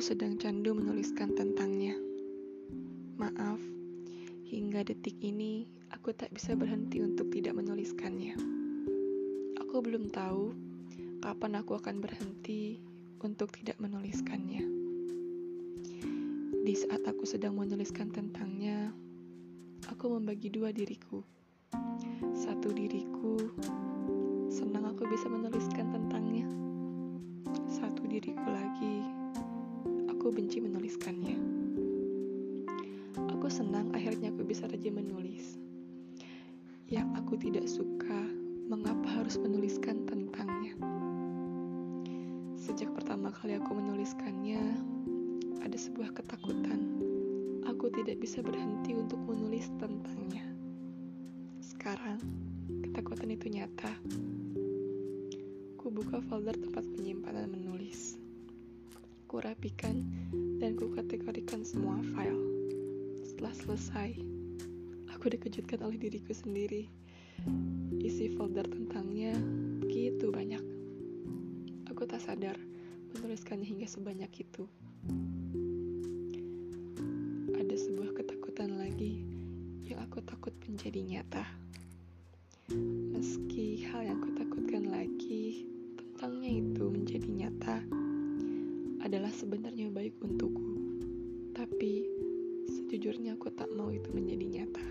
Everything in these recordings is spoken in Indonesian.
sedang candu menuliskan tentangnya. Maaf, hingga detik ini aku tak bisa berhenti untuk tidak menuliskannya. Aku belum tahu kapan aku akan berhenti untuk tidak menuliskannya. Di saat aku sedang menuliskan tentangnya, aku membagi dua diriku. Satu diriku senang aku bisa menuliskan menuliskannya. Aku senang akhirnya aku bisa rajin menulis. Yang aku tidak suka, mengapa harus menuliskan tentangnya. Sejak pertama kali aku menuliskannya, ada sebuah ketakutan. Aku tidak bisa berhenti untuk menulis tentangnya. Sekarang, ketakutan itu nyata. Ku buka folder tempat penyimpanan menulis. Ku rapikan dan ku kategorikan semua file. Setelah selesai, aku dikejutkan oleh diriku sendiri. Isi folder tentangnya begitu banyak. Aku tak sadar menuliskannya hingga sebanyak itu. Ada sebuah ketakutan lagi yang aku takut menjadi nyata. Meski hal yang kutakutkan lagi tentangnya itu menjadi nyata adalah sebenarnya baik untukku. Tapi sejujurnya aku tak mau itu menjadi nyata.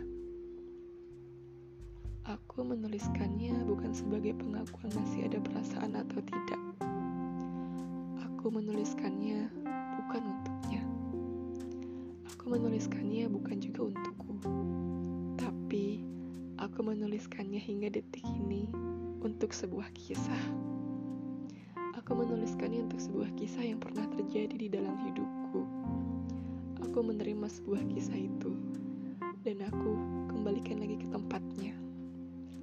Aku menuliskannya bukan sebagai pengakuan masih ada perasaan atau tidak. Aku menuliskannya bukan untuknya. Aku menuliskannya bukan juga untukku. Tapi Aku menuliskannya hingga detik ini untuk sebuah kisah. Aku menuliskannya untuk sebuah kisah yang pernah terjadi di dalam hidupku. Aku menerima sebuah kisah itu, dan aku kembalikan lagi ke tempatnya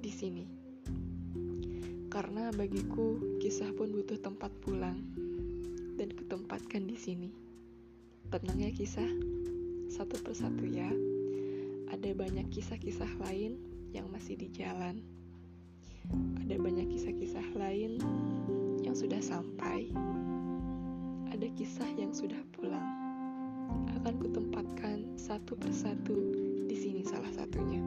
di sini. Karena bagiku, kisah pun butuh tempat pulang, dan kutempatkan di sini. Tenang ya kisah, satu persatu ya. Ada banyak kisah-kisah lain yang masih di jalan. Ada banyak kisah-kisah lain yang sudah sampai. Ada kisah yang sudah pulang. Akan kutempatkan satu persatu di sini salah satunya.